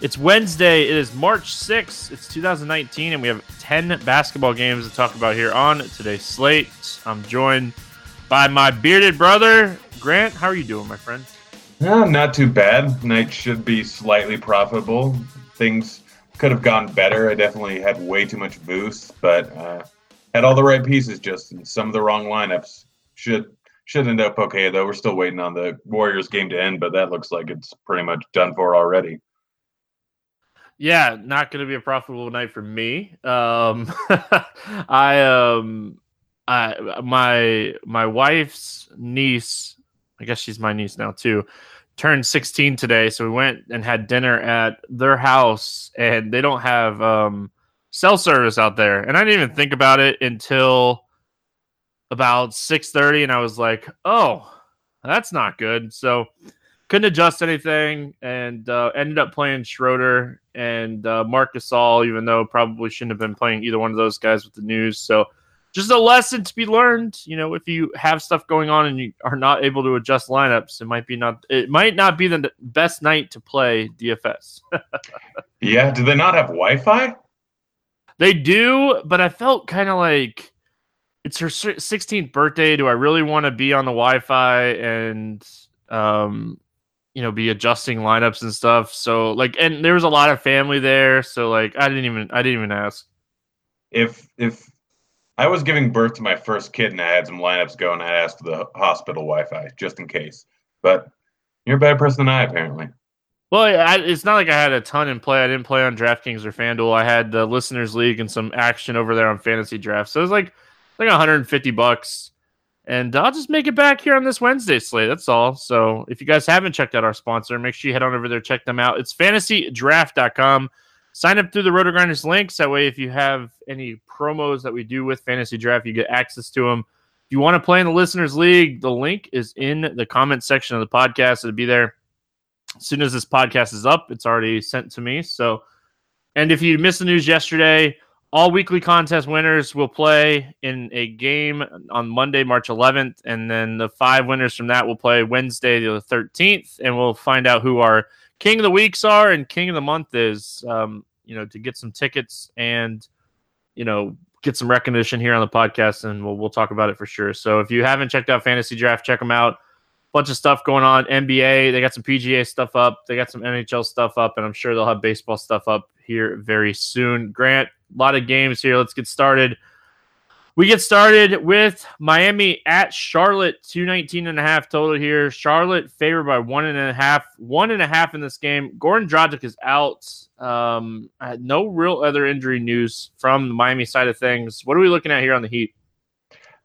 It's Wednesday, it is March 6th, it's 2019, and we have 10 basketball games to talk about here on today's slate. I'm joined by my bearded brother, Grant. How are you doing, my friend? Uh, not too bad. Night should be slightly profitable. Things could have gone better. I definitely had way too much boost, but uh, had all the right pieces just in some of the wrong lineups. Should should end up okay though. We're still waiting on the Warriors game to end, but that looks like it's pretty much done for already. Yeah, not going to be a profitable night for me. Um, I um, I my my wife's niece, I guess she's my niece now too, turned 16 today. So we went and had dinner at their house, and they don't have um cell service out there. And I didn't even think about it until about 6:30 and I was like, "Oh, that's not good." So couldn't adjust anything and uh, ended up playing Schroeder and uh, Marc Gasol, even though probably shouldn't have been playing either one of those guys with the news. So just a lesson to be learned. You know, if you have stuff going on and you are not able to adjust lineups, it might be not it might not be the best night to play DFS. yeah, do they not have Wi-Fi? They do, but I felt kind of like it's her 16th birthday. Do I really want to be on the Wi-Fi and um, you know, be adjusting lineups and stuff? So like, and there was a lot of family there, so like, I didn't even I didn't even ask. If if I was giving birth to my first kid and I had some lineups going, I asked for the hospital Wi-Fi just in case. But you're a better person than I, apparently. Well, I, it's not like I had a ton in play. I didn't play on DraftKings or FanDuel. I had the Listeners League and some action over there on Fantasy Draft. So it was like like 150 bucks. And I'll just make it back here on this Wednesday slate. That's all. So if you guys haven't checked out our sponsor, make sure you head on over there, check them out. It's fantasydraft.com. Sign up through the Roto Grinders links. That way, if you have any promos that we do with Fantasy Draft, you get access to them. If you want to play in the Listeners League, the link is in the comment section of the podcast. It'll be there as soon as this podcast is up. It's already sent to me. So, and if you missed the news yesterday, all weekly contest winners will play in a game on Monday, March 11th, and then the five winners from that will play Wednesday, the 13th, and we'll find out who our king of the weeks are and king of the month is. Um, you know, to get some tickets and you know get some recognition here on the podcast, and we'll we'll talk about it for sure. So if you haven't checked out Fantasy Draft, check them out. Bunch of stuff going on. NBA, they got some PGA stuff up. They got some NHL stuff up, and I'm sure they'll have baseball stuff up here very soon. Grant, lot of games here. Let's get started. We get started with Miami at Charlotte, 219 and a half total here. Charlotte favored by one and a half, one and a half in this game. Goran Dragic is out. Um, no real other injury news from the Miami side of things. What are we looking at here on the Heat?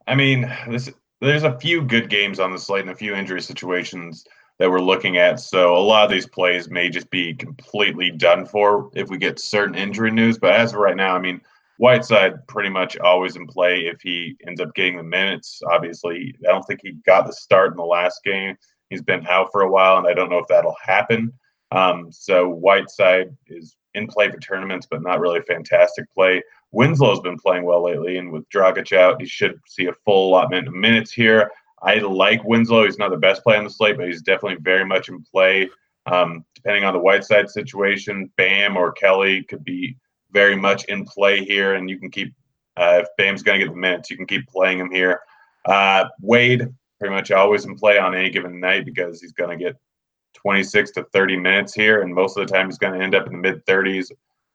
I mean, this, there's a few good games on the slate and a few injury situations that we're looking at. So a lot of these plays may just be completely done for if we get certain injury news. But as of right now, I mean, Whiteside pretty much always in play if he ends up getting the minutes. Obviously, I don't think he got the start in the last game. He's been out for a while, and I don't know if that'll happen. Um, so Whiteside is in play for tournaments, but not really a fantastic play. Winslow's been playing well lately, and with Dragic out, he should see a full allotment of minutes here. I like Winslow. He's not the best play on the slate, but he's definitely very much in play. Um, depending on the Whiteside situation, Bam or Kelly could be very much in play here, and you can keep uh, if Bam's going to get the minutes, you can keep playing him here. Uh, Wade pretty much always in play on any given night because he's going to get 26 to 30 minutes here, and most of the time he's going to end up in the mid 30s,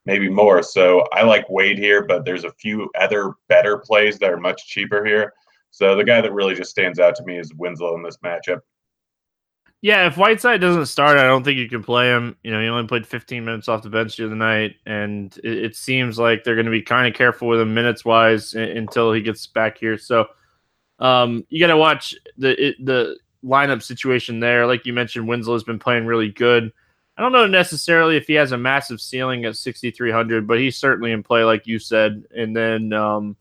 maybe more. So I like Wade here, but there's a few other better plays that are much cheaper here. So the guy that really just stands out to me is Winslow in this matchup. Yeah, if Whiteside doesn't start, I don't think you can play him. You know, he only played 15 minutes off the bench the other night, and it, it seems like they're going to be kind of careful with him minutes wise until he gets back here. So, um, you got to watch the it, the lineup situation there. Like you mentioned, Winslow's been playing really good. I don't know necessarily if he has a massive ceiling at 6,300, but he's certainly in play, like you said. And then, um,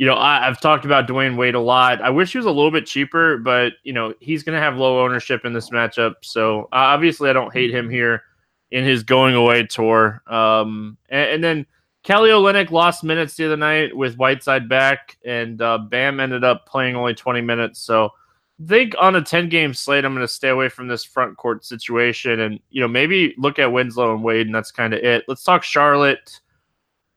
you know, I, have talked about Dwyane Wade a lot. I wish he was a little bit cheaper, but, you know, he's going to have low ownership in this matchup. So uh, obviously, I don't hate him here in his going away tour. Um, and, and, then Kelly Olynyk lost minutes the other night with Whiteside back, and uh, Bam ended up playing only 20 minutes. So, I think on a 10 game slate, I'm going to stay away from this front court situation and, you know, maybe look at Winslow and Wade, and that's kind of it. Let's talk Charlotte.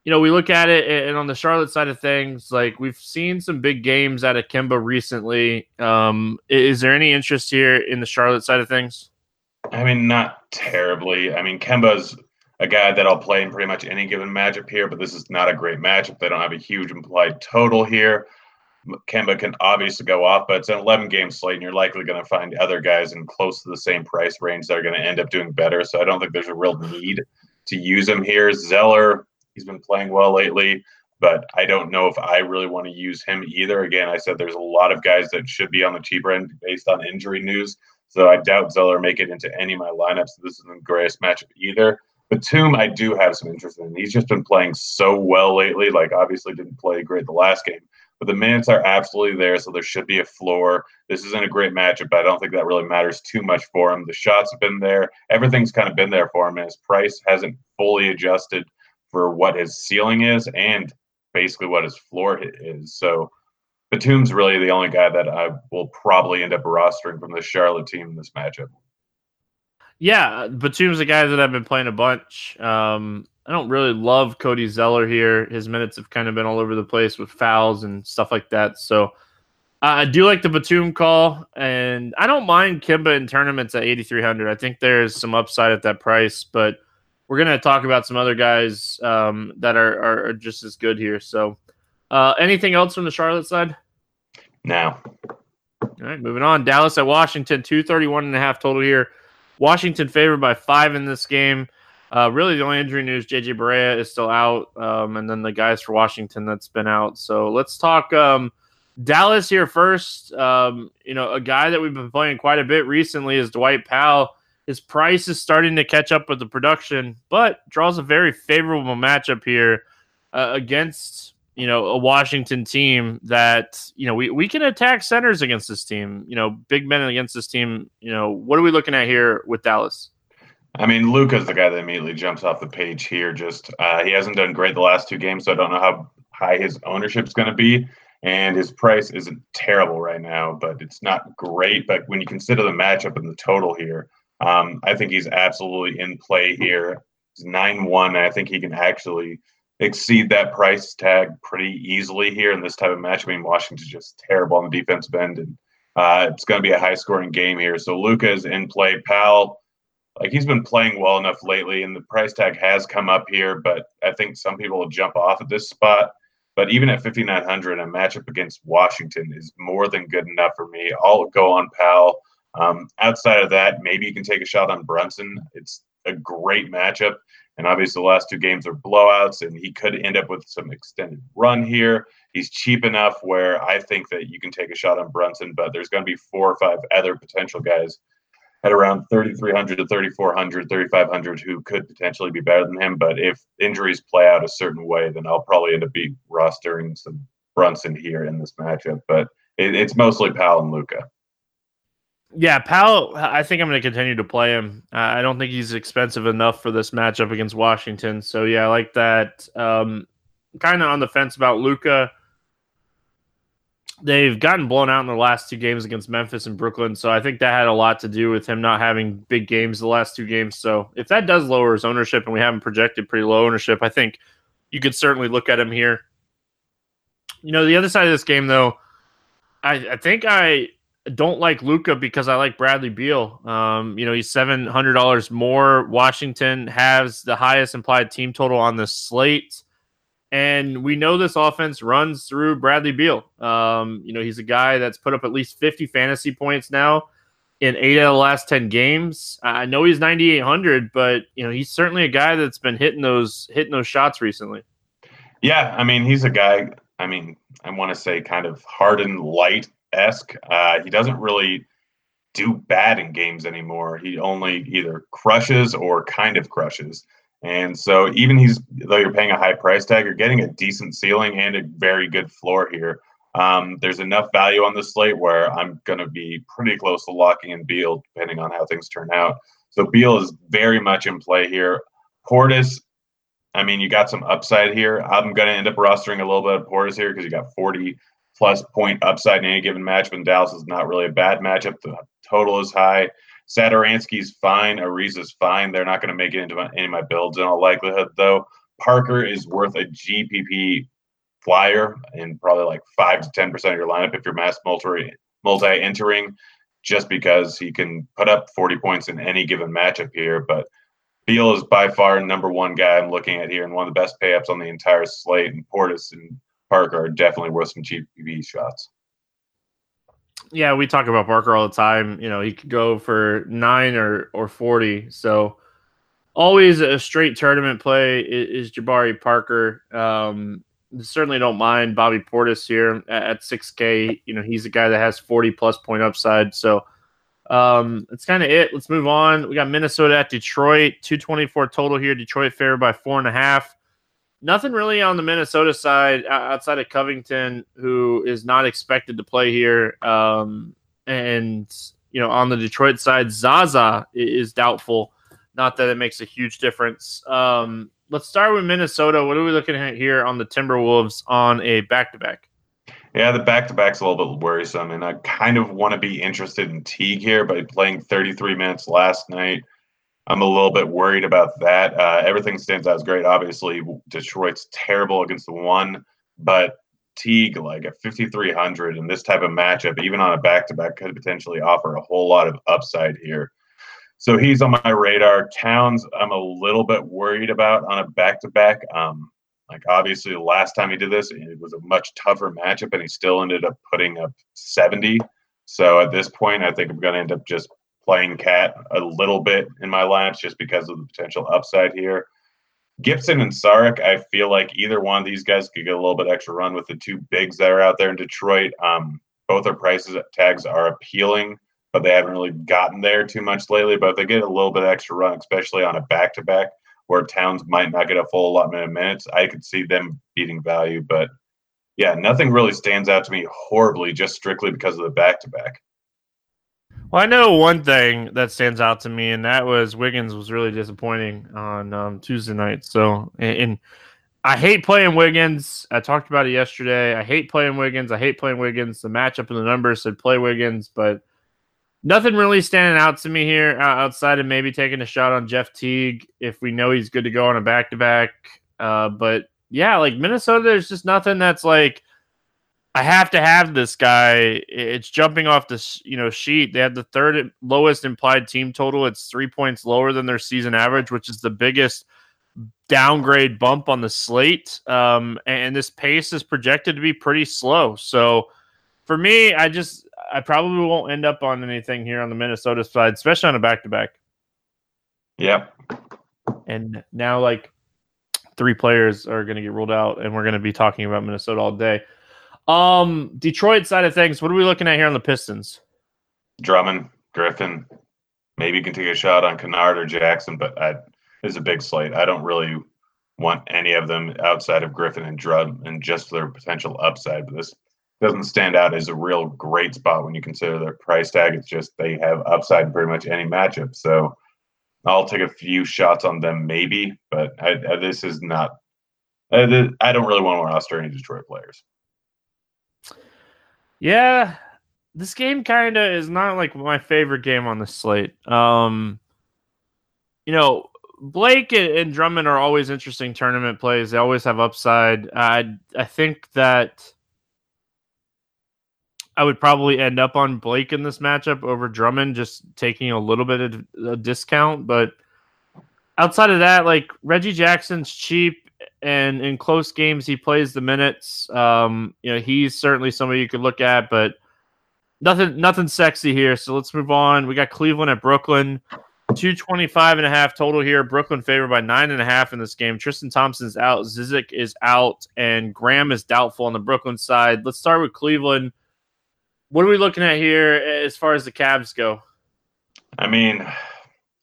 You know, we look at it, and on the Charlotte side of things, like we've seen some big games out of Kemba recently. Um, is there any interest here in the Charlotte side of things? I mean, not terribly. I mean, Kemba's a guy that I'll play in pretty much any given matchup here, but this is not a great matchup. They don't have a huge implied total here. Kemba can obviously go off, but it's an 11 game slate, and you're likely going to find other guys in close to the same price range that are going to end up doing better. So I don't think there's a real need to use him here. Zeller, he's been playing well lately, but I don't know if I really want to use him either. Again, I said there's a lot of guys that should be on the cheaper end based on injury news. So I doubt Zeller make it into any of my lineups. This isn't the greatest matchup either. Batum, I do have some interest in. He's just been playing so well lately. Like, obviously, didn't play great the last game, but the minutes are absolutely there, so there should be a floor. This isn't a great matchup, but I don't think that really matters too much for him. The shots have been there, everything's kind of been there for him, and his price hasn't fully adjusted for what his ceiling is and basically what his floor is. So Batum's really the only guy that I will probably end up rostering from the Charlotte team in this matchup. Yeah, Batum's a guy that I've been playing a bunch. Um, I don't really love Cody Zeller here. His minutes have kind of been all over the place with fouls and stuff like that. So uh, I do like the Batum call, and I don't mind Kemba in tournaments at 8,300. I think there's some upside at that price, but we're going to talk about some other guys um, that are, are, are, just as good here. So uh, anything else from the Charlotte side? No. All right, moving on. Dallas at Washington, 231 and a half total here. Washington favored by five in this game. Uh, really, the only injury news: JJ Barea is still out, um, and then the guys for Washington that's been out. So let's talk um, Dallas here first. Um, you know, a guy that we've been playing quite a bit recently is Dwight Powell. His price is starting to catch up with the production, but draws a very favorable matchup here uh, against you know a Washington team that you know we, we can attack centers against this team. You know, big men against this team. You know, what are we looking at here with Dallas? I mean, Luka's the guy that immediately jumps off the page here. Just uh, he hasn't done great the last two games, so I don't know how high his ownership is going to be. And his price isn't terrible right now, but it's not great. But when you consider the matchup and the total here, um, I think he's absolutely in play here. He's nine one, and I think he can actually exceed that price tag pretty easily here in this type of match. I mean, Washington's just terrible on the defensive end, and uh, it's going to be a high scoring game here. So Luka is in play. Powell, like he's been playing well enough lately, and the price tag has come up here. But I think some people will jump off at this spot. But even at 5,900, a matchup against Washington is more than good enough for me. I'll go on Powell. Um, outside of that, maybe you can take a shot on Brunson. It's a great matchup. And obviously, the last two games are blowouts, and he could end up with some extended run here. He's cheap enough where I think that you can take a shot on Brunson, but there's going to be four or five other potential guys at around 3,300 to 3,400, 3,500 who could potentially be better than him. But if injuries play out a certain way, then I'll probably end up be rostering some Brunson here in this matchup. But it, it's mostly Powell and Luka. Yeah, Powell, I think I'm going to continue to play him. Uh, I don't think he's expensive enough for this matchup against Washington. So, yeah, I like that. Um, kind of on the fence about Luka. they've gotten blown out in the last two games against Memphis and Brooklyn. So I think that had a lot to do with him not having big games the last two games. So if that does lower his ownership and we haven't projected pretty low ownership, I think you could certainly look at him here. You know, the other side of this game, though, I, I think I don't like Luka because I like Bradley Beal. Um, you know, he's seven hundred dollars more. Washington has the highest implied team total on the slate. And we know this offense runs through Bradley Beal. Um, you know, he's a guy that's put up at least 50 fantasy points now in eight of the last 10 games. I know he's 9,800, but, you know, he's certainly a guy that's been hitting those, hitting those shots recently. Yeah. I mean, he's a guy, I mean, I want to say kind of hardened light esque. Uh, he doesn't really do bad in games anymore. He only either crushes or kind of crushes. And so even he's though you're paying a high price tag, you're getting a decent ceiling and a very good floor here. Um, there's enough value on the slate where I'm going to be pretty close to locking in Beal, depending on how things turn out. So Beal is very much in play here. Portis, I mean, you got some upside here. I'm going to end up rostering a little bit of Portis here because you got 40 plus point upside in any given matchup. And Dallas is not really a bad matchup. The total is high. Satoransky's fine. Ariza's fine. They're not going to make it into my, any of my builds in all likelihood, though. Parker is worth a GPP flyer in probably like five to ten percent of your lineup if you're mass multi entering, just because he can put up 40 points in any given matchup here. But Beal is by far number one guy I'm looking at here and one of the best pay ups on the entire slate. And Portis and Parker are definitely worth some GPP shots. Yeah, we talk about Parker all the time. You know, he could go for nine or or forty. So always a straight tournament play is, is Jabari Parker. Um, certainly don't mind Bobby Portis here at, 6K. You know, he's a guy that has 40 plus point upside. So um, that's kind of it. Let's move on. We got Minnesota at Detroit, 224 total here. Detroit fair by four and a half. Nothing really on the Minnesota side outside of Covington, who is not expected to play here. Um, and, you know, on the Detroit side, Zaza is doubtful. Not that it makes a huge difference. Um, let's start with Minnesota. What are we looking at here on the Timberwolves on a back to back? Yeah, the back to back's a little bit worrisome, and I kind of want to be interested in Teague here, by playing 33 minutes last night, I'm a little bit worried about that. Uh, everything stands out as great. Obviously, Detroit's terrible against the one, but Teague, like at 5,300 in this type of matchup, even on a back to back, could potentially offer a whole lot of upside here. So he's on my radar. Towns, I'm a little bit worried about on a back to back. Like obviously, the last time he did this, it was a much tougher matchup, and he still ended up putting up 70. So at this point, I think I'm going to end up just playing KAT a little bit in my lineups just because of the potential upside here. Gibson and Saric, I feel like either one of these guys could get a little bit extra run with the two bigs that are out there in Detroit. Um, both their prices tags are appealing but they haven't really gotten there too much lately. But if they get a little bit extra run, especially on a back to back where Towns might not get a full allotment of minutes, I could see them beating value. But yeah, nothing really stands out to me horribly just strictly because of the back to back. Well, I know one thing that stands out to me, and that was Wiggins was really disappointing on um, Tuesday night. So, and, and I hate playing Wiggins. I talked about it yesterday. I hate playing Wiggins. I hate playing Wiggins. The matchup and the numbers said play Wiggins, but Nothing really standing out to me here outside of maybe taking a shot on Jeff Teague if we know he's good to go on a back to back. But yeah, like Minnesota, there's just nothing that's like I have to have this guy. It's jumping off the you know sheet. They have the third lowest implied team total. It's three points lower than their season average, which is the biggest downgrade bump on the slate. Um, and this pace is projected to be pretty slow. So for me, I just I probably won't end up on anything here on the Minnesota side, especially on a back to back. Yeah. And now, like, three players are going to get ruled out, and we're going to be talking about Minnesota all day. Um, Detroit side of things, what are we looking at here on the Pistons? Drummond, Griffin. Maybe you can take a shot on Kennard or Jackson, but I, it's a big slate. I don't really want any of them outside of Griffin and Drummond just their potential upside. But this doesn't stand out as a real great spot when you consider their price tag. It's just they have upside in pretty much any matchup. So I'll take a few shots on them, maybe, but I, I, this is not. I, I don't really want to roster any Detroit players. Yeah, this game kind of is not like my favorite game on the slate. Um, you know, Blake and Drummond are always interesting tournament plays. They always have upside. I I think that I would probably end up on Blake in this matchup over Drummond, just taking a little bit of a discount. But outside of that, like Reggie Jackson's cheap, and in close games he plays the minutes. Um, you know, he's certainly somebody you could look at, but nothing, nothing sexy here. So let's move on. We got Cleveland at Brooklyn. 225 and a half total here. Brooklyn favored by nine and a half in this game. Tristan Thompson's out. Zizic is out. And Graham is doubtful on the Brooklyn side. Let's start with Cleveland what are we looking at here as far as the Cavs go? I mean,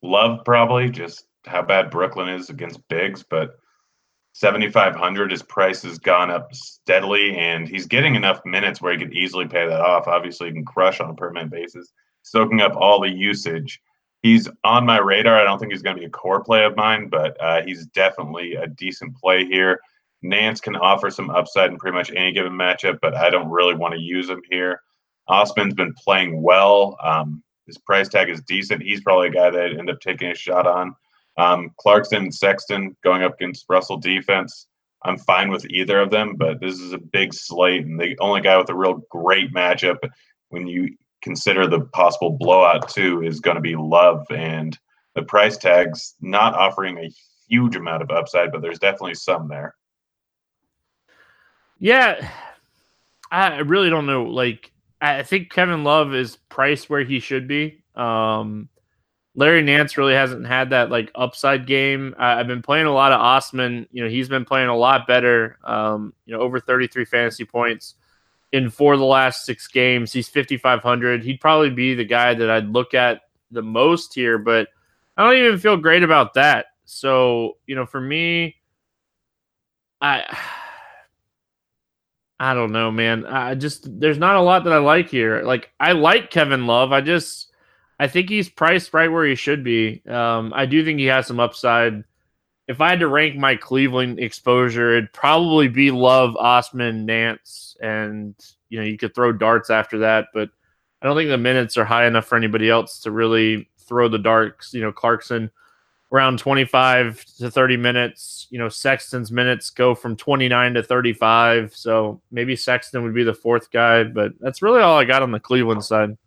love probably just how bad Brooklyn is against bigs, but 7,500, his price has gone up steadily, and he's getting enough minutes where he could easily pay that off. Obviously, he can crush on a permanent basis, soaking up all the usage. He's on my radar. I don't think he's going to be a core play of mine, but uh, he's definitely a decent play here. Nance can offer some upside in pretty much any given matchup, but I don't really want to use him here. Osman's been playing well. Um, his price tag is decent. He's probably a guy that I'd end up taking a shot on. Um, Clarkson and Sexton going up against Russell defense. I'm fine with either of them, but this is a big slate, and the only guy with a real great matchup when you consider the possible blowout too is going to be Love, and the price tag's not offering a huge amount of upside, but there's definitely some there. Yeah, I really don't know. Like, I think Kevin Love is priced where he should be. Um, Larry Nance really hasn't had that like upside game. I, have been playing a lot of Osman. You know, he's been playing a lot better. Um, you know, over 33 fantasy points in four of the last six games. He's 5,500. He'd probably be the guy that I'd look at the most here, but I don't even feel great about that. So, you know, for me, I I don't know, man. I just there's not a lot that I like here. Like I like Kevin Love. I just I think he's priced right where he should be. Um, I do think he has some upside. If I had to rank my Cleveland exposure, it'd probably be Love, Osman, Nance, and you know you could throw darts after that. But I don't think the minutes are high enough for anybody else to really throw the darts. You know, Clarkson around 25 to 30 minutes. You know, Sexton's minutes go from 29 to 35. So maybe Sexton would be the fourth guy, but that's really all I got on the Cleveland side.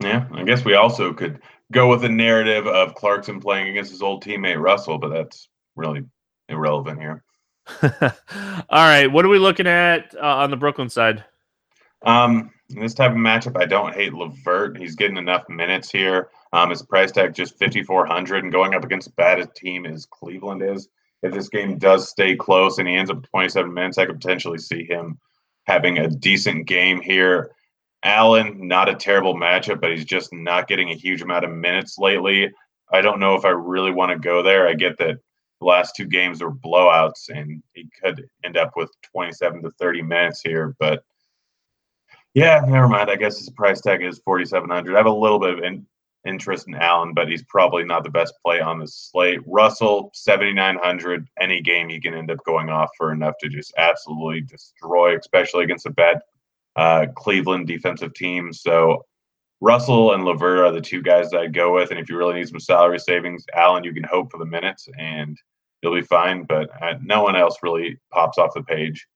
Yeah, I guess we also could go with the narrative of Clarkson playing against his old teammate Russell, but that's really irrelevant here. all right, what are we looking at uh, on the Brooklyn side? Um, in this type of matchup, I don't hate LeVert. He's getting enough minutes here. Um, his price tag just 5,400 and going up against bad a team as Cleveland is. If this game does stay close and he ends up 27 minutes, I could potentially see him having a decent game here. Allen, not a terrible matchup, but he's just not getting a huge amount of minutes lately. I don't know if I really want to go there. I get that the last two games were blowouts and he could end up with 27 to 30 minutes here, but yeah, never mind. I guess his price tag is 4,700. I have a little bit of in, interest in Allen, but he's probably not the best play on the slate. Russell, 7,900. Any game he can end up going off for enough to just absolutely destroy, especially against a bad uh, Cleveland defensive team. So Russell and LeVert are the two guys that I'd go with. And if you really need some salary savings, Allen, you can hope for the minutes and you'll be fine. But uh, no one else really pops off the page.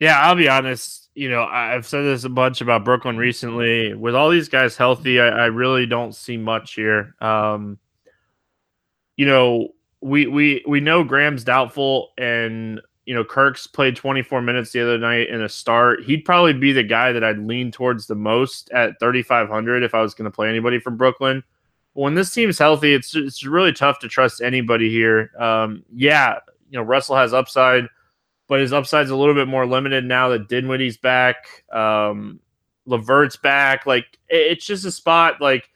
Yeah, I'll be honest. You know, I've said this a bunch about Brooklyn recently. With all these guys healthy, I, I really don't see much here. Um, you know, we we we know Graham's doubtful, and you know Kirk's played 24 minutes the other night in a start. He'd probably be the guy that I'd lean towards the most at 3,500 if I was going to play anybody from Brooklyn. When this team's healthy, it's it's really tough to trust anybody here. Um, yeah, you know Russell has upside but his upside's a little bit more limited now that Dinwiddie's back. Um, LeVert's back. Like it's just a spot. Like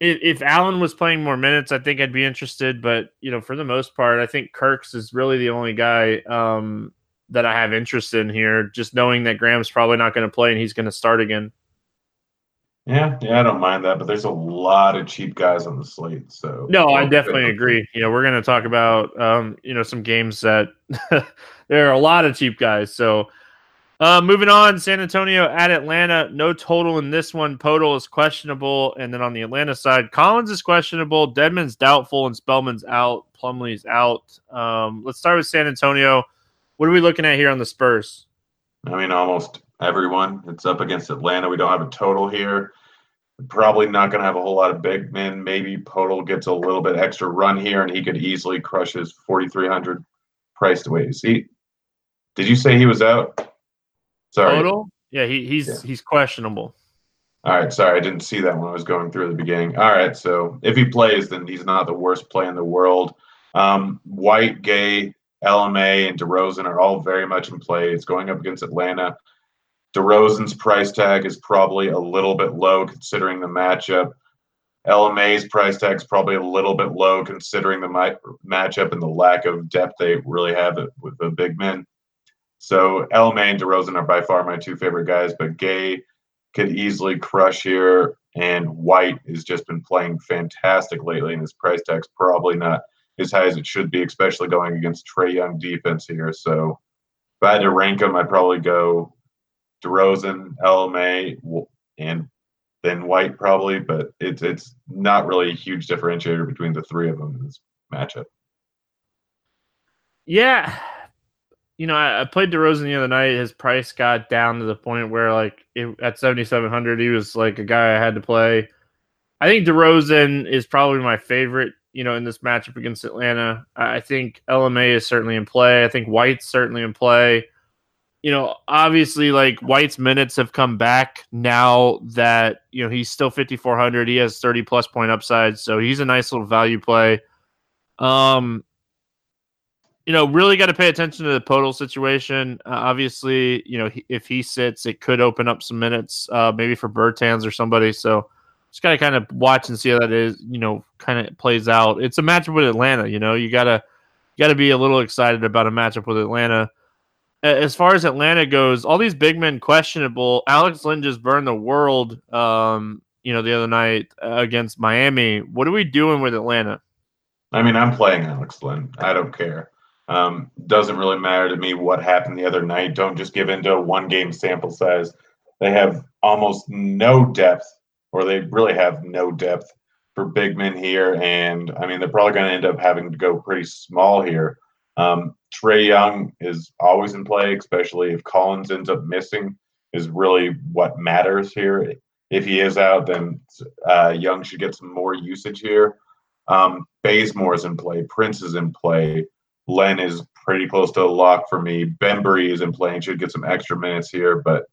if, if Allen was playing more minutes, I think I'd be interested. But you know, for the most part, I think Kirk's is really the only guy um, that I have interest in here. Just knowing that Graham's probably not going to play and he's going to start again. Yeah, yeah, I don't mind that, but there's a lot of cheap guys on the slate. So no, I definitely agree. You know, we're going to talk about um, you know some games that there are a lot of cheap guys. So uh, moving on, San Antonio at Atlanta, no total in this one. Poeltl is questionable, and then on the Atlanta side, Collins is questionable, Dedmon's doubtful, and Spellman's out. Plumlee's out. Um, let's start with San Antonio. What are we looking at here on the Spurs? I mean, almost everyone. It's up against Atlanta. We don't have a total here. Probably not going to have a whole lot of big men. Maybe Poeltl gets a little bit extra run here, and he could easily crush his 4,300 price to. Is he? Did you say he was out? Sorry. Total? Yeah, he, he's yeah. he's questionable. All right, sorry, I didn't see that when I was going through the beginning. All right, so if he plays, then he's not the worst play in the world. Um, White, Gay, LMA, and DeRozan are all very much in play. It's going up against Atlanta. DeRozan's price tag is probably a little bit low considering the matchup. LMA's price tag is probably a little bit low considering the mi- matchup and the lack of depth they really have with the big men. So LMA and DeRozan are by far my two favorite guys, but Gay could easily crush here, and White has just been playing fantastic lately, and his price tag's probably not as high as it should be, especially going against Trae Young defense here. So if I had to rank them, I'd probably go DeRozan, LMA, and then White probably, but it's it's not really a huge differentiator between the three of them in this matchup. Yeah, you know, I, I played DeRozan the other night. His price got down to the point where, like, it, at seventy seven hundred, he was like a guy I had to play. I think DeRozan is probably my favorite. You know, in this matchup against Atlanta, I think LMA is certainly in play. I think White's certainly in play you know, obviously, like White's minutes have come back now that you know he's still 5400. He has 30 plus point upside, so he's a nice little value play. Um, you know, really got to pay attention to the Poeltl situation. Uh, obviously, you know, he, if he sits, it could open up some minutes, uh, maybe for Bertans or somebody. So just got to kind of watch and see how that is. You know, kind of plays out. It's a matchup with Atlanta. You know, you gotta gotta be a little excited about a matchup with Atlanta as far as Atlanta goes, all these big men questionable. Alex Len just burned the world, um, you know, the other night uh, against Miami. What are we doing with Atlanta? I mean, I'm playing Alex Len. I don't care. Um, doesn't really matter to me what happened the other night. Don't just give into a one game sample size. They have almost no depth, or they really have no depth for big men here. And I mean, they're probably going to end up having to go pretty small here. Um, Trae Young is always in play, especially if Collins ends up missing, is really what matters here. If he is out, then uh, Young should get some more usage here. Um, is in play. Prince is in play. Len is pretty close to a lock for me. Bembry is in play and should get some extra minutes here. But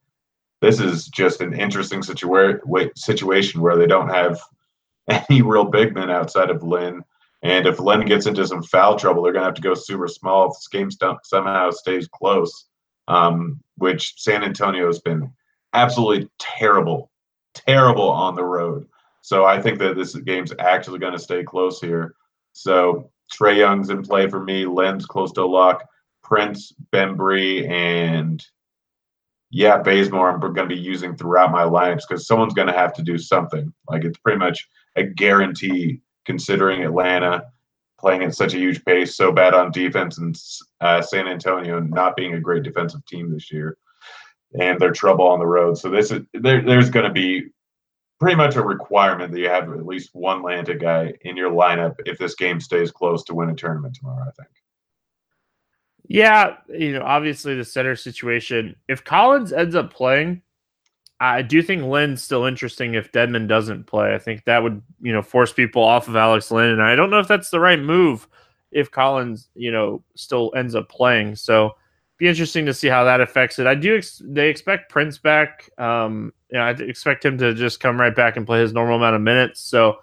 this is just an interesting situa- situation where they don't have any real big men outside of Len. And if Len gets into some foul trouble, they're going to have to go super small if this game st- somehow stays close, um, which San Antonio has been absolutely terrible, terrible on the road. So I think that this game's actually going to stay close here. So Trae Young's in play for me. Len's close to a lock. Prince, Bembry, and yeah, Bazemore I'm going to be using throughout my lineups because someone's going to have to do something. Like it's pretty much a guarantee considering Atlanta playing at such a huge pace, so bad on defense, and uh, San Antonio not being a great defensive team this year, and their trouble on the road. So this is there, there's going to be pretty much a requirement that you have at least one Atlanta guy in your lineup if this game stays close to win a tournament tomorrow. I think. Yeah, you know, obviously the center situation. If Collins ends up playing, I do think Len's still interesting if Dedmon doesn't play. I think that would, you know, force people off of Alex Len. And I don't know if that's the right move if Collins, you know, still ends up playing. So be interesting to see how that affects it. I do, ex- they expect Prince back. Um, you know, I expect him to just come right back and play his normal amount of minutes. So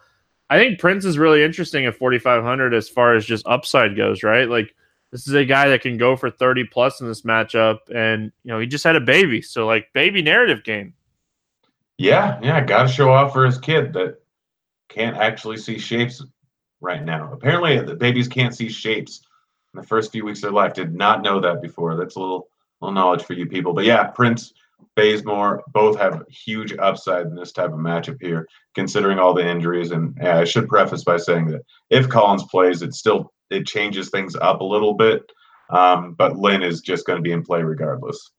I think Prince is really interesting at 4,500 as far as just upside goes, right? Like, this is a guy that can go for 30 plus in this matchup. And, you know, he just had a baby. So, like, baby narrative game. Yeah, yeah, got to show off for his kid that can't actually see shapes right now. Apparently, the babies can't see shapes in the first few weeks of their life. Did not know that before. That's a little little knowledge for you people. But yeah, Prince, Bazemore, both have huge upside in this type of matchup here, considering all the injuries. And yeah, I should preface by saying that if Collins plays, it still it changes things up a little bit. Um, but Len is just going to be in play regardless.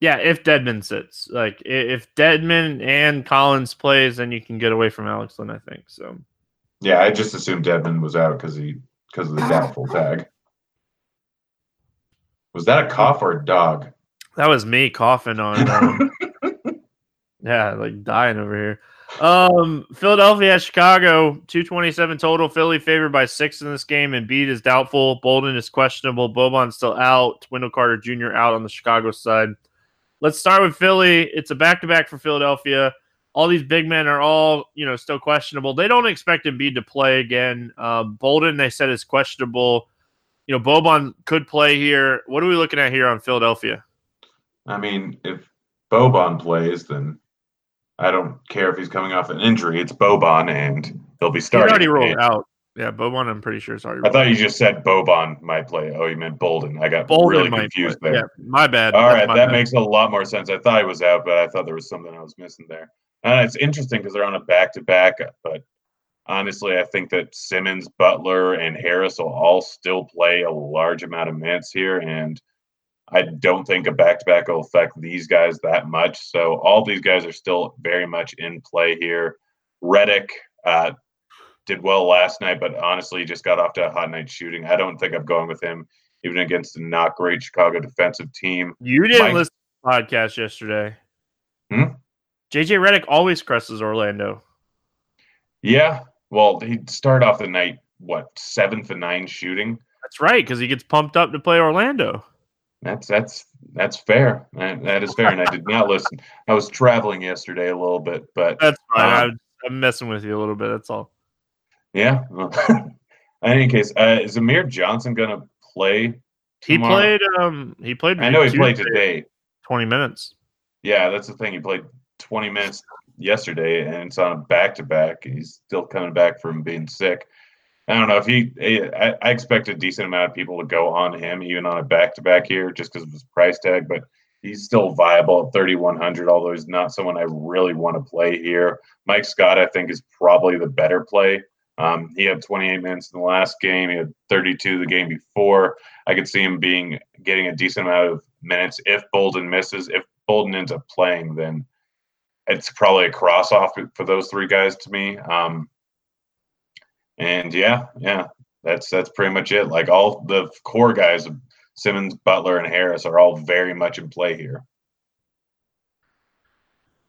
Yeah, if Dedmon sits, like if Dedmon and Collins plays, then you can get away from Alex Len. I think so. Yeah, I just assumed Dedmon was out because he because of the doubtful tag. Was that a cough or a dog? That was me coughing on. Um, yeah, like dying over here. Um, Philadelphia, Chicago, 227 total. Philly favored by six in this game, and Embiid is doubtful. Bolden is questionable. Boban's still out. Wendell Carter Jr. out on the Chicago side. Let's start with Philly. It's a back to back for Philadelphia. All these big men are all, you know, still questionable. They don't expect Embiid to play again. Um, Bolden, they said, is questionable. You know, Boban could play here. What are we looking at here on Philadelphia? I mean, if Boban plays, then I don't care if he's coming off an injury. It's Boban, and he'll be He's starting. already rolled And out. Yeah, Boban, I'm pretty sure already I thought you just said Boban might play. Oh, you meant Bolden. I got Bolden really confused play. there. Yeah, my bad. All That's right, that bad. makes a lot more sense. I thought he was out, but I thought there was something I was missing there. And it's interesting because they're on a back to back, but honestly, I think that Simmons, Butler, and Harris will all still play a large amount of minutes here. And I don't think a back to back will affect these guys that much. So all these guys are still very much in play here. Redick uh, did well last night, but honestly, just got off to a hot night shooting. I don't think I'm going with him, even against a not great Chicago defensive team. You didn't Mike- listen to the podcast yesterday. Hmm? JJ Redick always crosses Orlando. Yeah. Well, he started off the night, what, seventh and nine shooting? That's right, because he gets pumped up to play Orlando. That's that's that's fair. That, that is fair. And I did not listen. I was traveling yesterday a little bit, but That's fine. Um, I'm, messing with you a little bit. That's all. yeah. in any case, uh, is Amir Johnson gonna play? He played. Um, he played. I know he played today. Twenty minutes. Yeah, that's the thing. He played 20 minutes yesterday, and it's on a back to back. He's still coming back from being sick. I don't know if he. I, I expect a decent amount of people to go on him, even on a back to back here, just because of his price tag. But he's still viable at 3,100, although he's not someone I really want to play here. Mike Scott, I think, is probably the better play. Um, he had 28 minutes in the last game. He had 32 the game before. I could see him being getting a decent amount of minutes if Bolden misses. If Bolden ends up playing, then it's probably a cross off for those three guys to me. Um, and yeah, yeah, that's that's pretty much it. Like all the core guys, Simmons, Butler, and Harris are all very much in play here.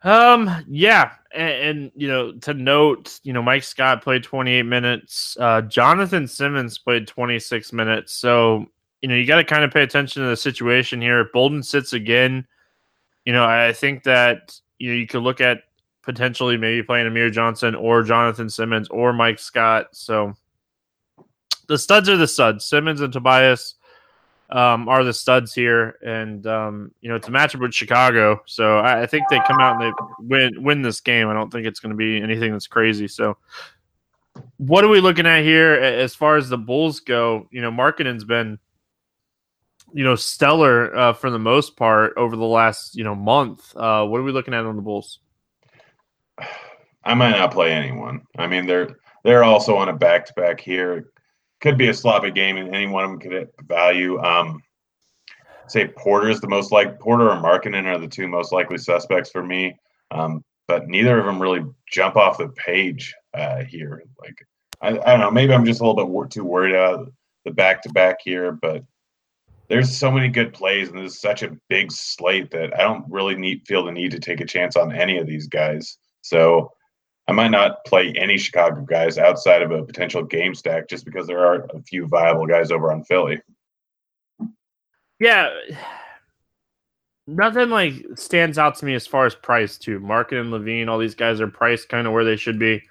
Um, yeah, and, and you know, to note, you know, Mike Scott played 28 minutes. Uh, Jonathan Simmons played 26 minutes. So you know, you got to kind of pay attention to the situation here. If Bolden sits again, you know, I think that you know you could look at potentially maybe playing Amir Johnson or Jonathan Simmons or Mike Scott. So the studs are the studs. Simmons and Tobias um, are the studs here, and um, you know it's a matchup with Chicago. So I, I think they come out and they win win this game. I don't think it's going to be anything that's crazy. So what are we looking at here as far as the Bulls go? You know, Markkanen's been you know stellar uh, for the most part over the last you know month. Uh, what are we looking at on the Bulls? I might not play anyone. I mean, they're they're also on a back to back here. Could be a sloppy game, and any one of them could value. Um, say Porter is the most like Porter or Markkanen are the two most likely suspects for me. Um, but neither of them really jump off the page uh, here. Like I, I don't know, maybe I'm just a little bit wor- too worried about the back to back here, but there's so many good plays and there's such a big slate that I don't really need feel the need to take a chance on any of these guys. So I might not play any Chicago guys outside of a potential game stack just because there are a few viable guys over on Philly. Yeah, nothing like stands out to me as far as price too. Market and LaVine, all these guys are priced kind of where they should be.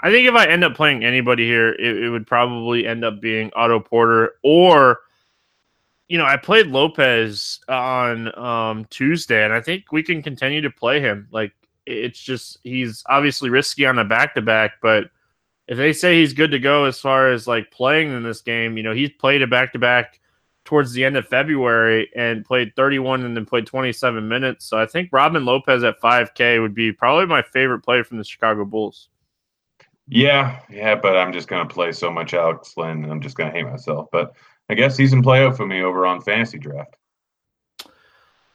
I think if I end up playing anybody here, it, it would probably end up being Otto Porter or, you know, I played Lopez on um, Tuesday, and I think we can continue to play him. Like it's just he's obviously risky on a back to back, but if they say he's good to go as far as like playing in this game, you know, he's played a back to back towards the end of February and played 31 and then played 27 minutes. So I think Robin Lopez at 5K would be probably my favorite play from the Chicago Bulls. Yeah, yeah, but I'm just gonna play so much Alex Len and I'm just gonna hate myself. But I guess he's in play out for me over on fantasy draft.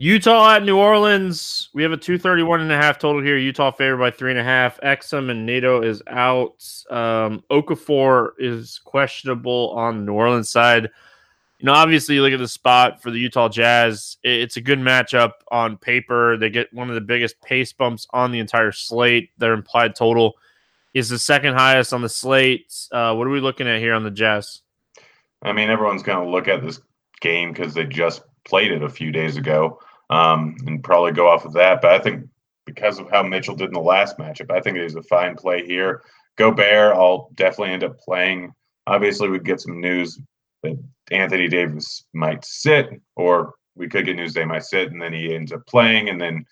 Utah at New Orleans. We have a 231 and a half total here. Utah favored by three and a half. Exum and Neto is out. Um, Okafor is questionable on the New Orleans side. You know, obviously, you look at the spot for the Utah Jazz. It's a good matchup on paper. They get one of the biggest pace bumps on the entire slate. Their implied total is the second highest on the slate. Uh, what are we looking at here on the Jazz? I mean, everyone's gonna look at this game because they just played it a few days ago, um, and probably go off of that. But I think because of how Mitchell did in the last matchup, I think it is a fine play here. Gobert, I'll definitely end up playing. Obviously, we get some news that Anthony Davis might sit, or we could get news they might sit, and then he ends up playing, and then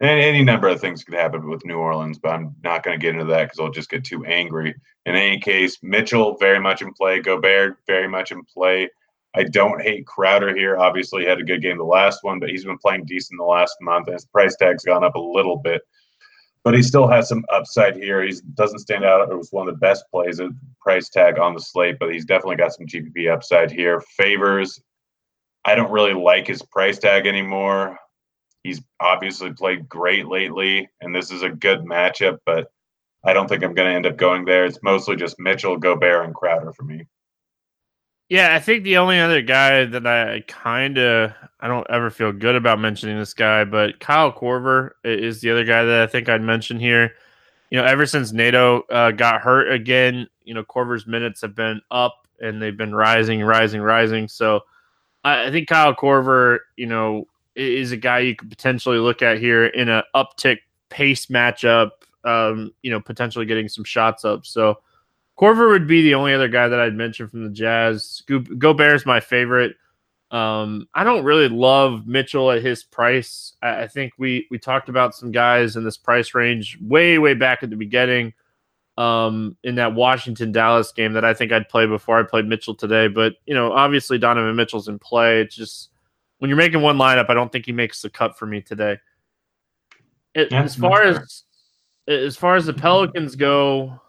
and any number of things could happen with New Orleans, but I'm not going to get into that because I'll just get too angry. In any case, Mitchell very much in play. Gobert very much in play. I don't hate Crowder here. Obviously, had a good game the last one, but he's been playing decent the last month, and his price tag's gone up a little bit. But he still has some upside here. He doesn't stand out. It was one of the best plays at price tag on the slate, but he's definitely got some GPP upside here. Favors. I don't really like his price tag anymore. He's obviously played great lately, and this is a good matchup, but I don't think I'm going to end up going there. It's mostly just Mitchell, Gobert, and Crowder for me. Yeah, I think the only other guy that I kind of I don't ever feel good about mentioning this guy, but Kyle Korver is the other guy that I think I'd mention here. You know, ever since Neto uh, got hurt again, you know, Korver's minutes have been up and they've been rising, rising, rising. So I, I think Kyle Korver, you know, is a guy you could potentially look at here in a uptick pace matchup. Um, you know, potentially getting some shots up. So Korver would be the only other guy that I'd mention from the Jazz. Go, Gobert's my favorite. Um, I don't really love Mitchell at his price. I, I, think we we talked about some guys in this price range way way back at the beginning. Um, in that Washington Dallas game that I think I'd play before I played Mitchell today. But you know, obviously Donovan Mitchell's in play. It's just when you're making one lineup, I don't think he makes the cut for me today. It, as far as as far as the Pelicans go,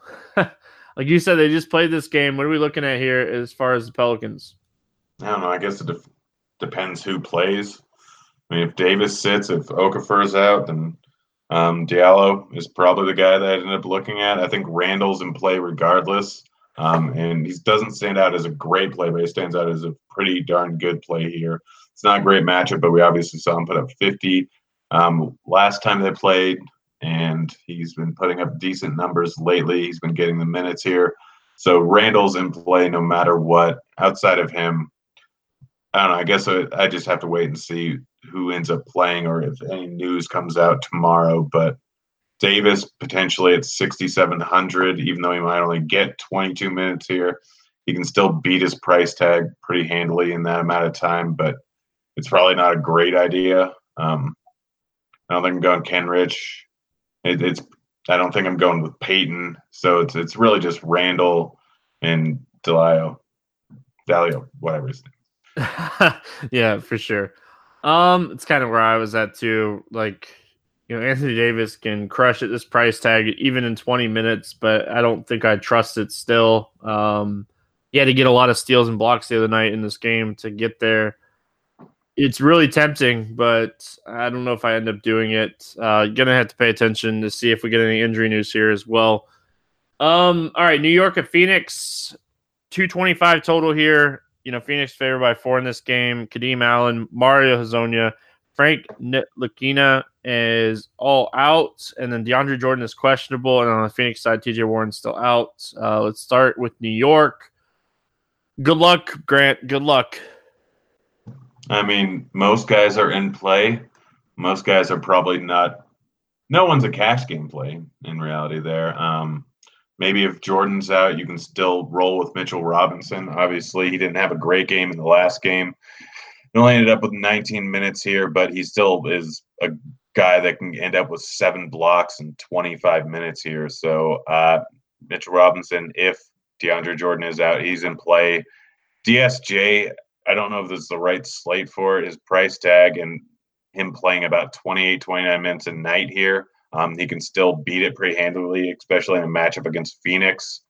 like you said, they just played this game. What are we looking at here as far as the Pelicans? I don't know. I guess it de- depends who plays. I mean, if Davis sits, if Okafor's out, then um, Diallo is probably the guy that I ended up looking at. I think Randall's in play regardless. Um, and he doesn't stand out as a great play, but he stands out as a pretty darn good play here. It's not a great matchup, but we obviously saw him put up 50 um, last time they played, and he's been putting up decent numbers lately. He's been getting the minutes here. So Randall's in play no matter what. Outside of him, I don't know. I guess I, I just have to wait and see who ends up playing or if any news comes out tomorrow. But Davis potentially at 6,700, even though he might only get 22 minutes here, he can still beat his price tag pretty handily in that amount of time. But it's probably not a great idea. Um, I don't think I'm going Kenrich. It, it's I don't think I'm going with Payton. So it's it's really just Randall and Delio, Dalio, whatever his name. yeah, for sure. Um, it's kind of where I was at too. Like, you know, Anthony Davis can crush at this price tag even in 20 minutes, but I don't think I trust it still. Um, he had to get a lot of steals and blocks the other night in this game to get there it's really tempting, but I don't know if I end up doing it. Uh, gonna have to pay attention to see if we get any injury news here as well. Um, all right, New York at Phoenix, two twenty five total here. You know, Phoenix favored by four in this game. Kadeem Allen, Mario Hezonja, Frank Ntilikina is all out, and then DeAndre Jordan is questionable. And on the Phoenix side, TJ Warren's still out. Uh, let's start with New York. Good luck, Grant. Good luck. I mean, most guys are in play. Most guys are probably not. No one's a cash game play in reality. There, um, maybe if Jordan's out, you can still roll with Mitchell Robinson. Obviously, he didn't have a great game in the last game. He only ended up with 19 minutes here, but he still is a guy that can end up with seven blocks in 25 minutes here. So, uh, Mitchell Robinson, if DeAndre Jordan is out, he's in play. DSJ, I don't know if this is the right slate for it, his price tag and him playing about 28, 29 minutes a night here. Um, he can still beat it pretty handily, especially in a matchup against Phoenix.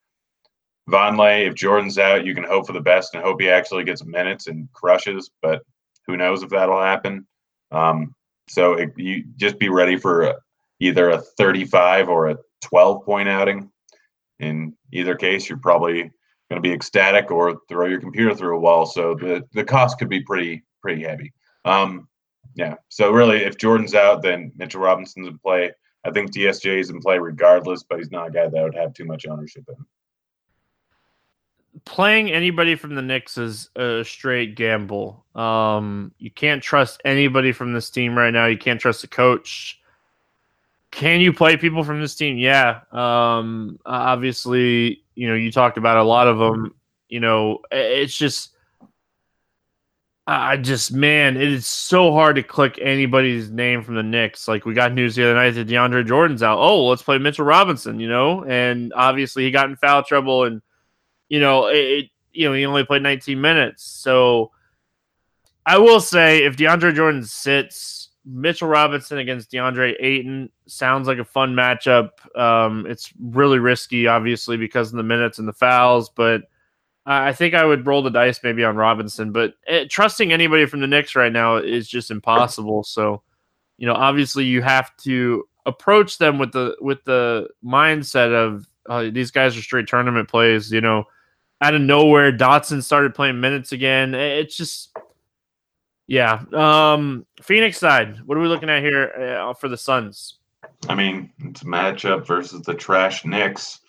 Vonleh, if Jordan's out, you can hope for the best and hope he actually gets minutes and crushes, but who knows if that'll happen. Um, so it, you just be ready for a, either a 35 or a 12 point outing. In either case, you're probably going to be ecstatic or throw your computer through a wall. So the the cost could be pretty pretty heavy. Um, yeah. So really, if Jordan's out, then Mitchell Robinson's in play. I think DSJ is in play regardless, but he's not a guy that would have too much ownership in. Playing anybody from the Knicks is a straight gamble. Um, you can't trust anybody from this team right now. You can't trust the coach. Can you play people from this team? Yeah. Um, obviously, you know, you talked about a lot of them. Mm-hmm. You know, it's just I just, man, it is so hard to click anybody's name from the Knicks. Like we got news the other night that DeAndre Jordan's out. Oh, let's play Mitchell Robinson, you know, and obviously he got in foul trouble, and you know, it, you know, he only played 19 minutes. So I will say, if DeAndre Jordan sits, Mitchell Robinson against DeAndre Ayton sounds like a fun matchup. Um, it's really risky, obviously, because of the minutes and the fouls, but I think I would roll the dice maybe on Robinson, but eh, trusting anybody from the Knicks right now is just impossible. So, you know, obviously you have to approach them with the with the mindset of uh, these guys are straight tournament plays. You know, out of nowhere, Dotson started playing minutes again. It's just, yeah. Um, Phoenix side, what are we looking at here uh, for the Suns? I mean, it's a matchup versus the trash Knicks.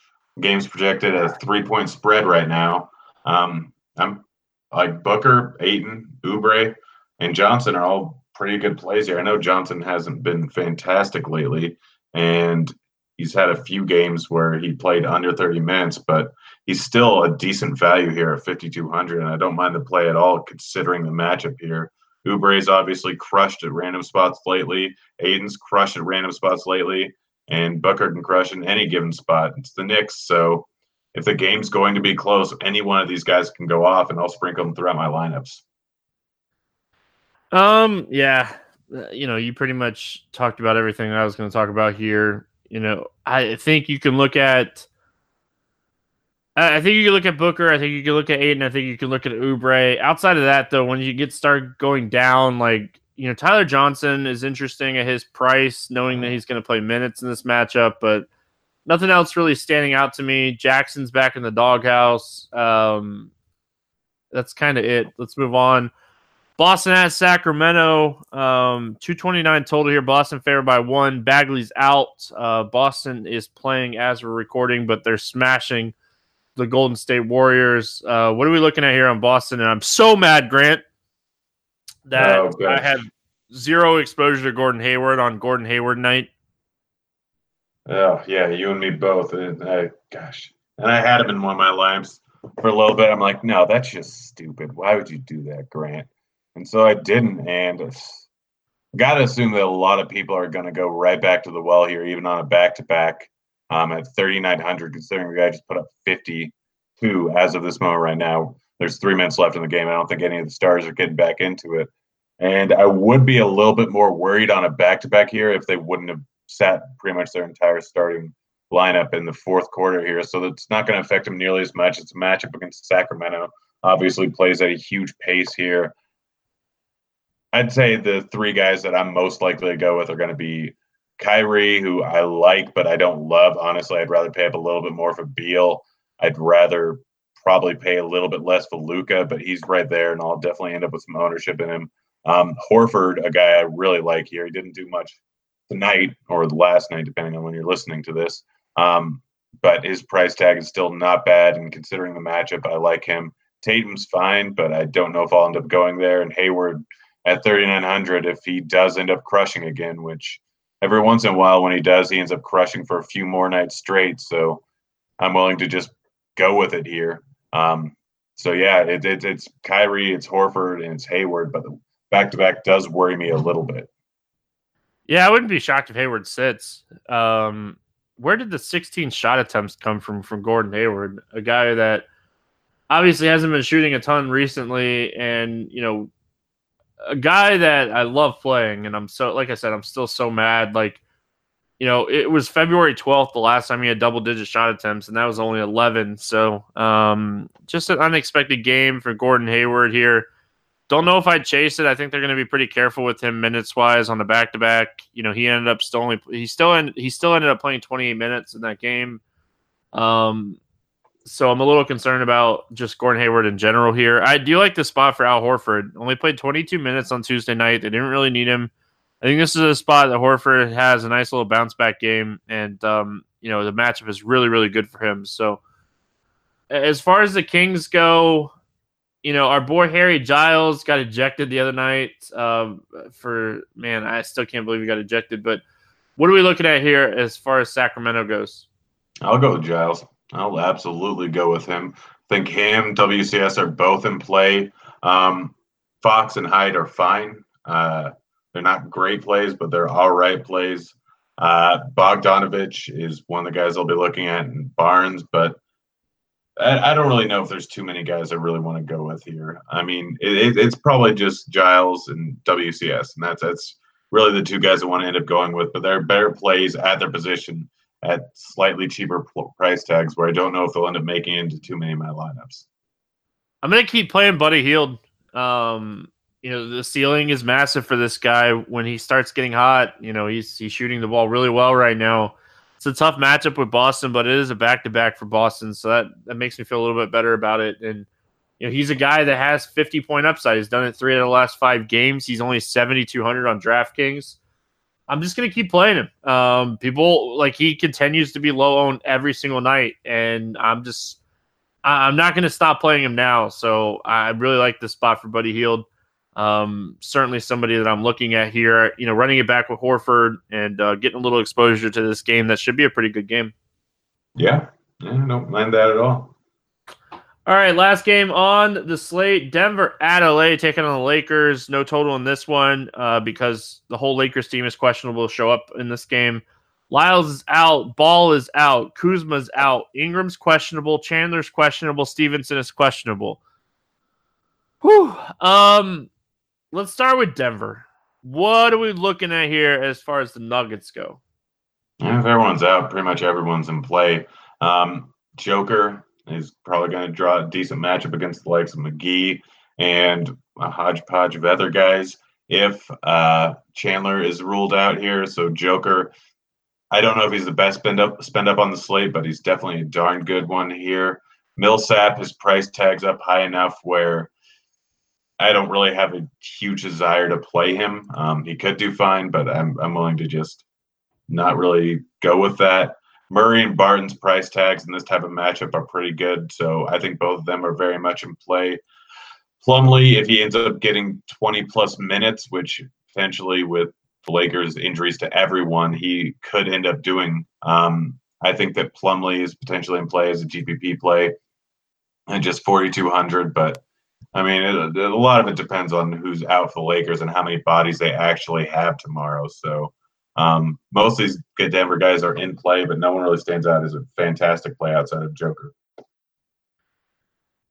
Game's projected at a three point spread right now. Um, I'm like Booker, Ayton, Oubre, and Johnson are all pretty good plays here. I know Johnson hasn't been fantastic lately, and he's had a few games where he played under 30 minutes, but he's still a decent value here at 5,200, and I don't mind the play at all considering the matchup here. Oubre's obviously crushed at random spots lately. Ayton's crushed at random spots lately, and Booker can crush in any given spot. It's the Knicks, so if the game's going to be close, any one of these guys can go off, and I'll sprinkle them throughout my lineups. Um, yeah, uh, you know, you pretty much talked about everything I was going to talk about here. You know, I think you can look at. I think you can look at Booker. I think you can look at Ayton. I think you can look at Oubre. Outside of that, though, when you get start going down, like you know, Tyler Johnson is interesting at his price, knowing that he's going to play minutes in this matchup, but nothing else really standing out to me. Jackson's back in the doghouse. Um, that's kind of it. Let's move on. Boston at Sacramento. Um, 229 total here. Boston favored by one. Bagley's out. Uh, Boston is playing as we're recording, but they're smashing the Golden State Warriors. Uh, what are we looking at here on Boston? And I'm so mad, Grant, that oh, I had zero exposure to Gordon Hayward on Gordon Hayward night. Oh yeah, you and me both. And I, gosh, and I had him in one of my lives for a little bit. I'm like, no, that's just stupid. Why would you do that, Grant? And so I didn't. And got to assume that a lot of people are going to go right back to the well here, even on a back to back um, at 3,900, considering the guy just put up 52 as of this moment right now. There's three minutes left in the game. I don't think any of the stars are getting back into it. And I would be a little bit more worried on a back to back here if they wouldn't have sat pretty much their entire starting lineup in the fourth quarter here. So it's not going to affect them nearly as much. It's a matchup against Sacramento. Obviously, plays at a huge pace here. I'd say the three guys that I'm most likely to go with are going to be Kyrie, who I like, but I don't love. Honestly, I'd rather pay up a little bit more for Beal. I'd rather probably pay a little bit less for Luka, but he's right there, and I'll definitely end up with some ownership in him. Um, Horford, a guy I really like here. He didn't do much tonight or the last night, depending on when you're listening to this. Um, but his price tag is still not bad, and considering the matchup, I like him. Tatum's fine, but I don't know if I'll end up going there. And Hayward at 3,900, if he does end up crushing again, which every once in a while when he does, he ends up crushing for a few more nights straight. So I'm willing to just go with it here. Um, so yeah, it, it, it's Kyrie, it's Horford, and it's Hayward, but the back to back does worry me a little bit. Yeah, I wouldn't be shocked if Hayward sits. Um, where did the 16 shot attempts come from from Gordon Hayward, a guy that obviously hasn't been shooting a ton recently, and you know, a guy that I love playing, and I'm so like I said, I'm still so mad. Like, you know, it was February 12th the last time he had double digit shot attempts, and that was only 11. So, um, just an unexpected game for Gordon Hayward here. Don't know if I'd chase it. I think they're going to be pretty careful with him minutes wise on the back to back. You know, he ended up still only he still end, he still ended up playing 28 minutes in that game. Um, so I'm a little concerned about just Gordon Hayward in general here. I do like the spot for Al Horford. Only played 22 minutes on Tuesday night. They didn't really need him. I think this is a spot that Horford has a nice little bounce back game, and um, you know the matchup is really really good for him. So as far as the Kings go, you know, our boy Harry Giles got ejected the other night um, for man. I still can't believe he got ejected. But what are we looking at here as far as Sacramento goes? I'll go with Giles. I'll absolutely go with him. I think him, WCS are both in play. Um, Fox and Hyde are fine. Uh, they're not great plays, but they're all right plays. Uh, Bogdanovich is one of the guys I'll be looking at in Barnes, but I, I, don't really know if there's too many guys I really want to go with here. I mean, it, it's probably just Giles and WCS, and that's that's really the two guys I want to end up going with. But they're better plays at their position at slightly cheaper price tags, where I don't know if they'll end up making into too many of my lineups. I'm gonna keep playing Buddy Hield. Um, you know, the ceiling is massive for this guy. When he starts getting hot, you know, he's he's shooting the ball really well right now. It's a tough matchup with Boston, but it is a back to back for Boston, so that that makes me feel a little bit better about it. And you know, he's a guy that has 50 point upside. He's done it three out of the last five games. He's only 7,200 on DraftKings. I'm just gonna keep playing him. Um, people like he continues to be low owned every single night, and I'm just I'm not gonna stop playing him now. So I really like the spot for Buddy Hield. Um, certainly somebody that I'm looking at here. You know, running it back with Horford and uh, getting a little exposure to this game. That should be a pretty good game. Yeah, yeah, don't mind that at all. All right, last game on the slate: Denver at LA taking on the Lakers. No total in this one uh, because the whole Lakers team is questionable show up in this game. Lyles is out, Ball is out, Kuzma's out, Ingram's questionable, Chandler's questionable, Stephenson is questionable. Whew. Um, let's start with Denver. What are we looking at here as far as the Nuggets go? Yeah, if everyone's out, pretty much everyone's in play. Um, Joker is probably going to draw a decent matchup against the likes of McGee and a hodgepodge of other guys. If uh, Chandler is ruled out here, so Joker, I don't know if he's the best spend up spend up on the slate, but he's definitely a darn good one here. Millsap, his price tags up high enough where I don't really have a huge desire to play him. Um, he could do fine, but I'm I'm willing to just not really go with that. Murray and Barton's price tags in this type of matchup are pretty good, so I think both of them are very much in play. Plumlee, if he ends up getting 20 plus minutes, which potentially with the Lakers' injuries to everyone, he could end up doing. Um, I think that Plumlee is potentially in play as a GPP play and just 4,200, but I mean, it, a lot of it depends on who's out for the Lakers and how many bodies they actually have tomorrow. So um, most of these good Denver guys are in play, but no one really stands out as a fantastic play outside of Joker.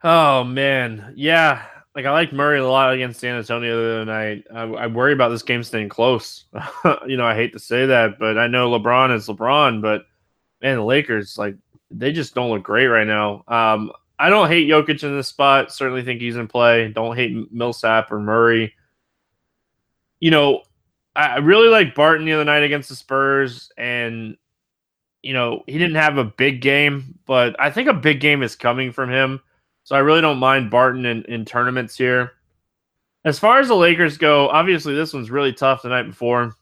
Oh man, yeah. Like I like Murray a lot against San Antonio the other night. I, I worry about this game staying close. you know, I hate to say that, but I know LeBron is LeBron. But man, the Lakers like they just don't look great right now. Um, I don't hate Jokic in this spot. Certainly think he's in play. Don't hate Millsap or Murray. You know, I really like Barton the other night against the Spurs, and you know he didn't have a big game, but I think a big game is coming from him. So I really don't mind Barton in, in tournaments here. As far as the Lakers go, obviously this one's really tough the night before.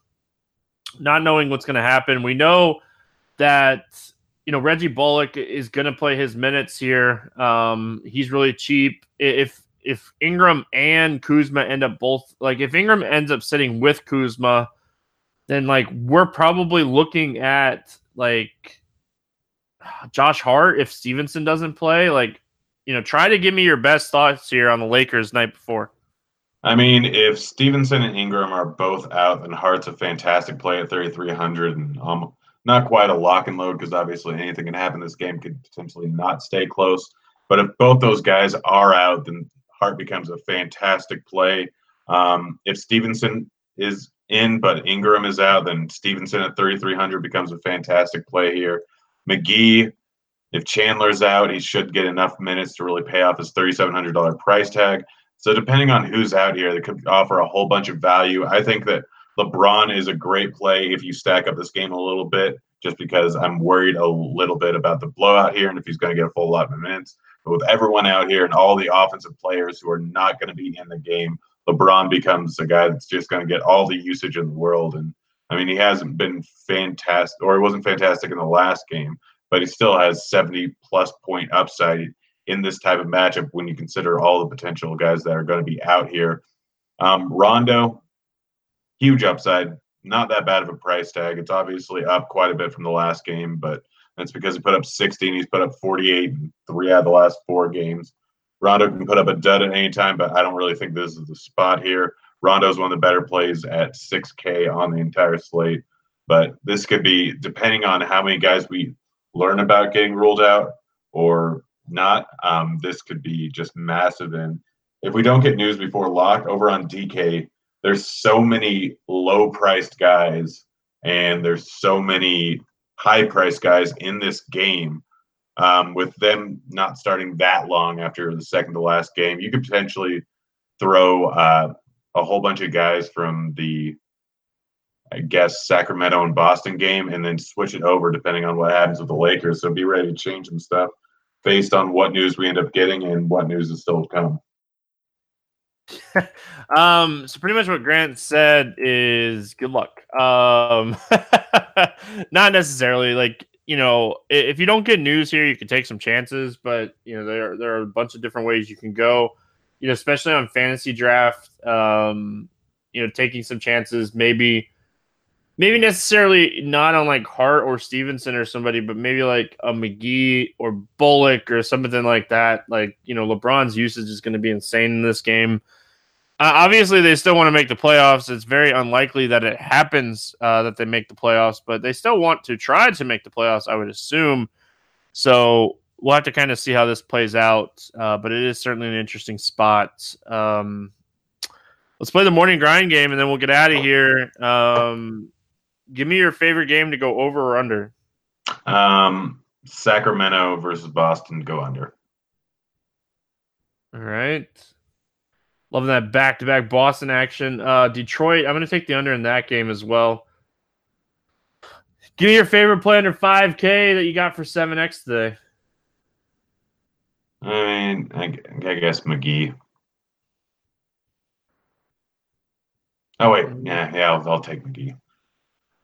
Not knowing what's going to happen, we know that you know Reggie Bullock is going to play his minutes here. Um, he's really cheap. If if Ingram and Kuzma end up both like if Ingram ends up sitting with Kuzma, then like we're probably looking at like Josh Hart if Stephenson doesn't play. Like, you know, try to give me your best thoughts here on the Lakers night before. I mean, if Stephenson and Ingram are both out, then Hart's a fantastic play at 3,300 and um, not quite a lock and load because obviously anything can happen. This game could potentially not stay close. But if both those guys are out, then Hart becomes a fantastic play. Um, if Stephenson is in, but Ingram is out, then Stephenson at 3,300 becomes a fantastic play here. McGee, if Chandler's out, he should get enough minutes to really pay off his $3,700 price tag. So depending on who's out here, they could offer a whole bunch of value. I think that LeBron is a great play if you stack up this game a little bit, just because I'm worried a little bit about the blowout here and if he's going to get a full lot of minutes. But with everyone out here and all the offensive players who are not going to be in the game, LeBron becomes a guy that's just going to get all the usage in the world. And I mean, he hasn't been fantastic, or he wasn't fantastic in the last game, but he still has 70 plus point upside in this type of matchup when you consider all the potential guys that are going to be out here. Um, Rondo, huge upside, not that bad of a price tag. It's obviously up quite a bit from the last game, but that's because he put up 60 and he's put up 48 in three out of the last four games. Rondo can put up a dud at any time, but I don't really think this is the spot here. Rondo's one of the better plays at 6K on the entire slate. But this could be, depending on how many guys we learn about getting ruled out or not, um, this could be just massive. And if we don't get news before lock over on DK, there's so many low priced guys and there's so many high priced guys in this game. Um, with them not starting that long after the second to last game, you could potentially throw uh, a whole bunch of guys from the I guess Sacramento and Boston game, and then switch it over depending on what happens with the Lakers. So be ready to change some stuff based on what news we end up getting and what news is still to come. um, so pretty much what Grant said is good luck. Um, not necessarily like you know if you don't get news here, you can take some chances, but you know there there are a bunch of different ways you can go. You know, especially on fantasy draft. Um, you know, taking some chances, maybe maybe necessarily not on like Hart or Stephenson or somebody, but maybe like a McGee or Bullock or something like that. Like, you know, LeBron's usage is going to be insane in this game. Uh, obviously, they still want to make the playoffs. It's very unlikely that it happens uh, that they make the playoffs, but they still want to try to make the playoffs, I would assume. So we'll have to kind of see how this plays out. Uh, but it is certainly an interesting spot. Um, let's play the morning grind game and then we'll get out of here. Um, give me your favorite game to go over or under. Um, Sacramento versus Boston, go under. All right. Loving that back to back Boston action. Uh, Detroit, I'm going to take the under in that game as well. Give me your favorite play under 5K that you got for 7X today. I mean, I, I guess McGee. Oh, wait. Yeah, yeah, I'll, I'll take McGee.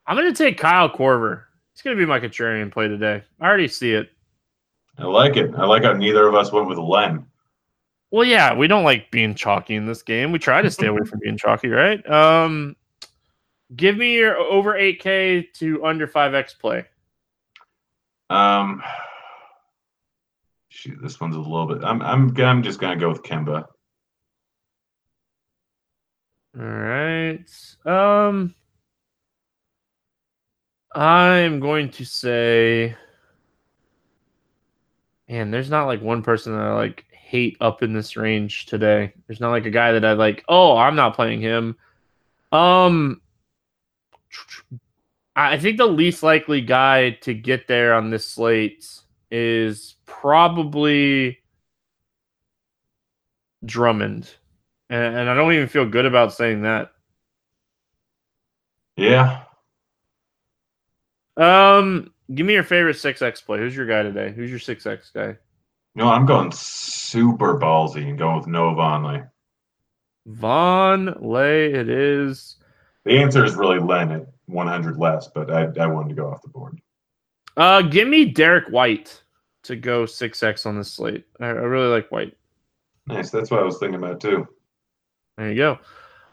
I'm going to take Kyle Korver. He's going to be my contrarian play today. I already see it. I like it. I like how neither of us went with Len. Well, yeah, we don't like being chalky in this game. We try to stay away from being chalky, right? Um, give me your over 8K to under 5X play. Um, shoot, this one's a little bit. I'm I'm I'm just gonna go with Kemba. All right. Um, I'm going to say, man, there's not like one person that I like hate up in this range today. There's not like a guy that I like. Oh, I'm not playing him. Um, I think the least likely guy to get there on this slate is probably Drummond, and, and I don't even feel good about saying that. Yeah, um, give me your favorite six X play. Who's your guy today? Who's your six X guy? No, I'm going super ballsy and going with Noah Vonleh. Vonleh, it is. The answer is really Len at 100 less, but I, I wanted to go off the board. Uh, give me Derrick White to go six X on this slate. I, I really like White. Nice. That's what I was thinking about too. There you go.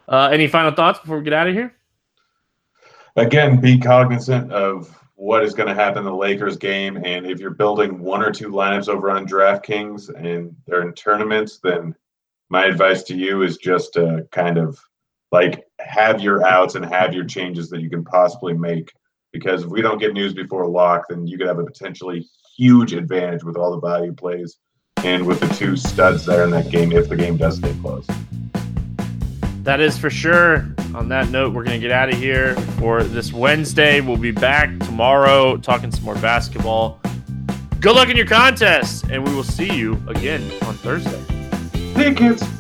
Uh, any final thoughts before we get out of here? again, be cognizant of what is going to happen in the Lakers game. And if you're building one or two lineups over on DraftKings and they're in tournaments, then my advice to you is just to kind of like have your outs and have your changes that you can possibly make. Because if we don't get news before lock, then you could have a potentially huge advantage with all the value plays and with the two studs there in that game if the game does stay close. That is for sure. On that note, we're going to get out of here for this Wednesday. We'll be back tomorrow talking some more basketball. Good luck in your contest, and we will see you again on Thursday. Hey, kids.